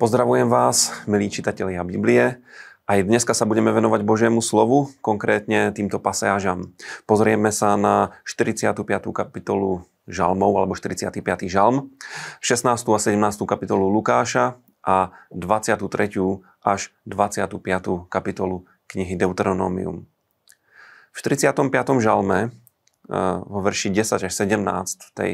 Pozdravujem vás, milí čitatelia Biblie. Aj dneska sa budeme venovať Božiemu slovu, konkrétne týmto pasážam. Pozrieme sa na 45. kapitolu Žalmov, alebo 45. žalm, 16. a 17. kapitolu Lukáša a 23. až 25. kapitolu knihy Deuteronomium. V 45. žalme eh, vo verši 10 až 17 v tej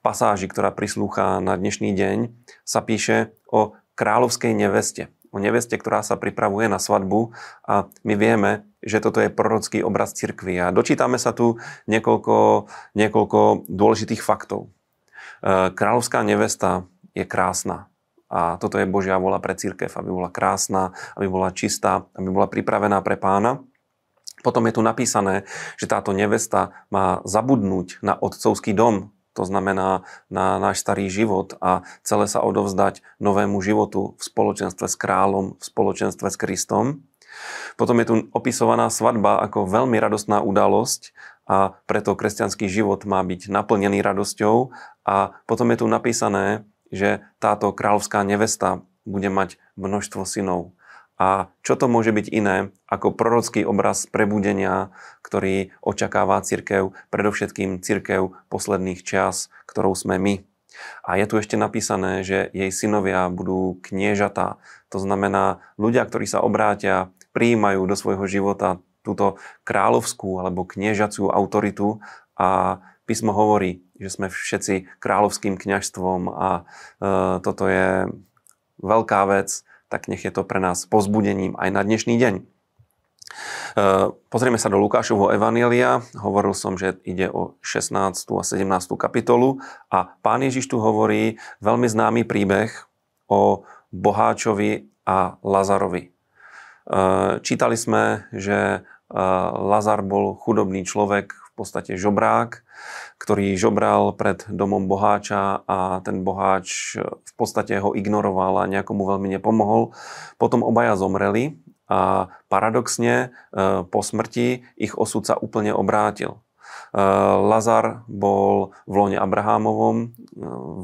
pasáži, ktorá prislúcha na dnešný deň, sa píše o kráľovskej neveste. O neveste, ktorá sa pripravuje na svadbu a my vieme, že toto je prorocký obraz cirkvi. A dočítame sa tu niekoľko, niekoľko dôležitých faktov. E, kráľovská nevesta je krásna. A toto je Božia vola pre církev, aby bola krásna, aby bola čistá, aby bola pripravená pre pána. Potom je tu napísané, že táto nevesta má zabudnúť na otcovský dom, to znamená na náš starý život a celé sa odovzdať novému životu v spoločenstve s kráľom, v spoločenstve s Kristom. Potom je tu opisovaná svadba ako veľmi radostná udalosť a preto kresťanský život má byť naplnený radosťou. A potom je tu napísané, že táto kráľovská nevesta bude mať množstvo synov. A čo to môže byť iné ako prorocký obraz prebudenia, ktorý očakáva církev, predovšetkým církev posledných čas, ktorou sme my. A je tu ešte napísané, že jej synovia budú kniežatá. To znamená, ľudia, ktorí sa obrátia, prijímajú do svojho života túto kráľovskú alebo kniežaciu autoritu a písmo hovorí, že sme všetci kráľovským kňažstvom a e, toto je veľká vec, tak nech je to pre nás pozbudením aj na dnešný deň. E, pozrieme sa do Lukášovho Evanielia. Hovoril som, že ide o 16. a 17. kapitolu a pán Ježiš tu hovorí veľmi známy príbeh o Boháčovi a Lazarovi. E, čítali sme, že Lazar bol chudobný človek, v podstate žobrák, ktorý žobral pred domom boháča a ten boháč v podstate ho ignoroval a nejakomu veľmi nepomohol. Potom obaja zomreli a paradoxne e, po smrti ich osud sa úplne obrátil. E, Lazar bol v lone Abrahámovom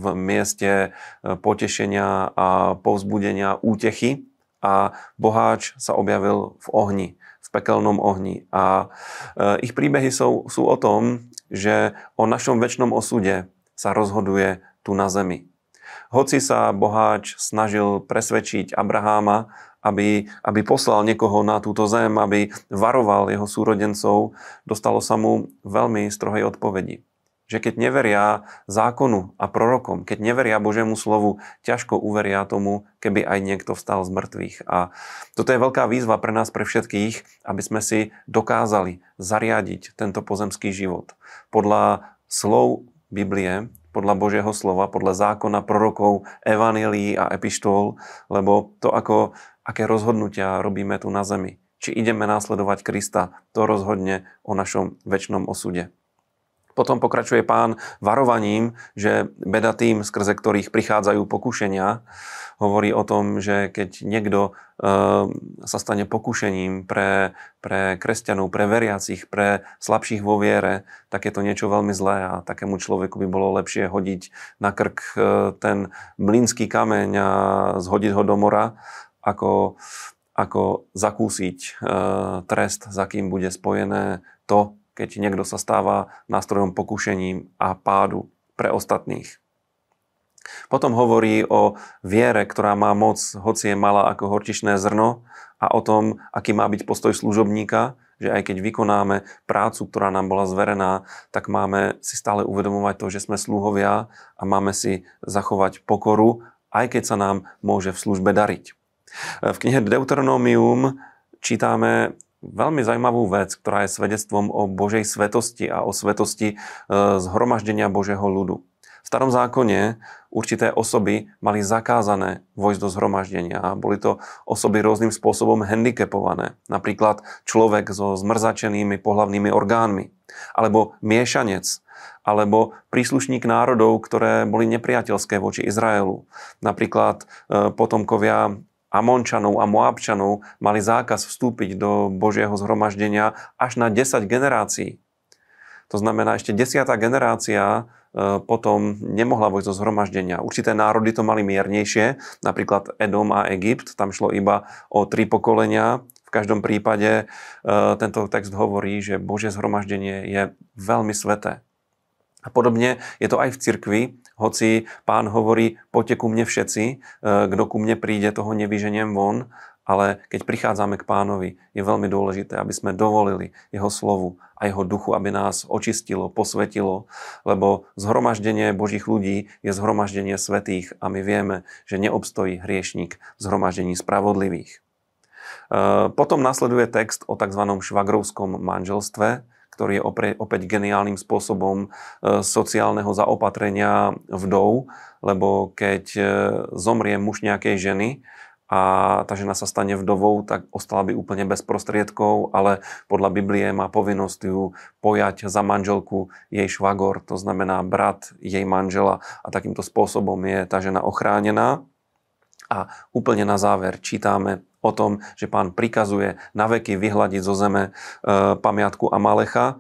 v mieste potešenia a povzbudenia útechy a boháč sa objavil v ohni, pekelnom ohni. A ich príbehy sú, sú o tom, že o našom väčšnom osude sa rozhoduje tu na zemi. Hoci sa boháč snažil presvedčiť Abraháma, aby, aby poslal niekoho na túto zem, aby varoval jeho súrodencov, dostalo sa mu veľmi strohej odpovedi. Že keď neveria zákonu a prorokom, keď neveria Božiemu slovu, ťažko uveria tomu, keby aj niekto vstal z mŕtvych. A toto je veľká výzva pre nás, pre všetkých, aby sme si dokázali zariadiť tento pozemský život podľa slov Biblie, podľa Božieho slova, podľa zákona prorokov, evanílií a epištol, lebo to, ako, aké rozhodnutia robíme tu na zemi, či ideme následovať Krista, to rozhodne o našom väčšnom osude. Potom pokračuje pán varovaním, že beda tým, skrze ktorých prichádzajú pokušenia, hovorí o tom, že keď niekto uh, sa stane pokušením pre, pre kresťanov, pre veriacich, pre slabších vo viere, tak je to niečo veľmi zlé a takému človeku by bolo lepšie hodiť na krk uh, ten mlínsky kameň a zhodiť ho do mora, ako, ako zakúsiť uh, trest, za kým bude spojené to, keď niekto sa stáva nástrojom pokušením a pádu pre ostatných. Potom hovorí o viere, ktorá má moc, hoci je malá ako horčišné zrno a o tom, aký má byť postoj služobníka, že aj keď vykonáme prácu, ktorá nám bola zverená, tak máme si stále uvedomovať to, že sme sluhovia a máme si zachovať pokoru, aj keď sa nám môže v službe dariť. V knihe Deuteronomium čítame veľmi zaujímavú vec, ktorá je svedectvom o Božej svetosti a o svetosti e, zhromaždenia Božieho ľudu. V starom zákone určité osoby mali zakázané vojsť do zhromaždenia a boli to osoby rôznym spôsobom handicapované. Napríklad človek so zmrzačenými pohlavnými orgánmi, alebo miešanec, alebo príslušník národov, ktoré boli nepriateľské voči Izraelu. Napríklad e, potomkovia Amončanov a Moabčanov mali zákaz vstúpiť do Božieho zhromaždenia až na 10 generácií. To znamená, ešte desiatá generácia e, potom nemohla vojsť zo zhromaždenia. Určité národy to mali miernejšie, napríklad Edom a Egypt, tam šlo iba o tri pokolenia. V každom prípade e, tento text hovorí, že Božie zhromaždenie je veľmi sveté. A podobne je to aj v cirkvi, hoci pán hovorí, poďte ku mne všetci, e, kto ku mne príde, toho nevyženiem von, ale keď prichádzame k pánovi, je veľmi dôležité, aby sme dovolili jeho slovu a jeho duchu, aby nás očistilo, posvetilo, lebo zhromaždenie Božích ľudí je zhromaždenie svetých a my vieme, že neobstojí hriešník v zhromaždení spravodlivých. E, potom nasleduje text o tzv. švagrovskom manželstve, ktorý je opäť geniálnym spôsobom e, sociálneho zaopatrenia vdov, lebo keď e, zomrie muž nejakej ženy, a tá žena sa stane vdovou, tak ostala by úplne bez prostriedkov, ale podľa Biblie má povinnosť ju pojať za manželku jej švagor, to znamená brat jej manžela a takýmto spôsobom je tá žena ochránená. A úplne na záver čítame o tom, že pán prikazuje na veky vyhľadiť zo zeme e, pamiatku Amalecha e,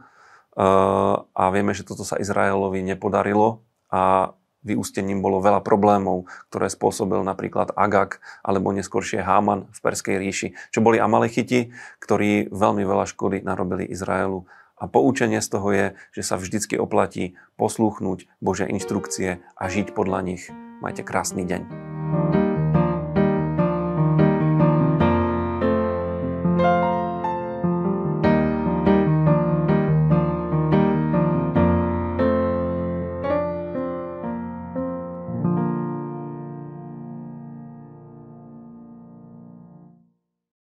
a vieme, že toto sa Izraelovi nepodarilo a vyústením bolo veľa problémov, ktoré spôsobil napríklad Agak alebo neskôršie Háman v Perskej ríši, čo boli Amalechiti, ktorí veľmi veľa škody narobili Izraelu. A poučenie z toho je, že sa vždycky oplatí poslúchnuť Bože inštrukcie a žiť podľa nich. Majte krásny deň.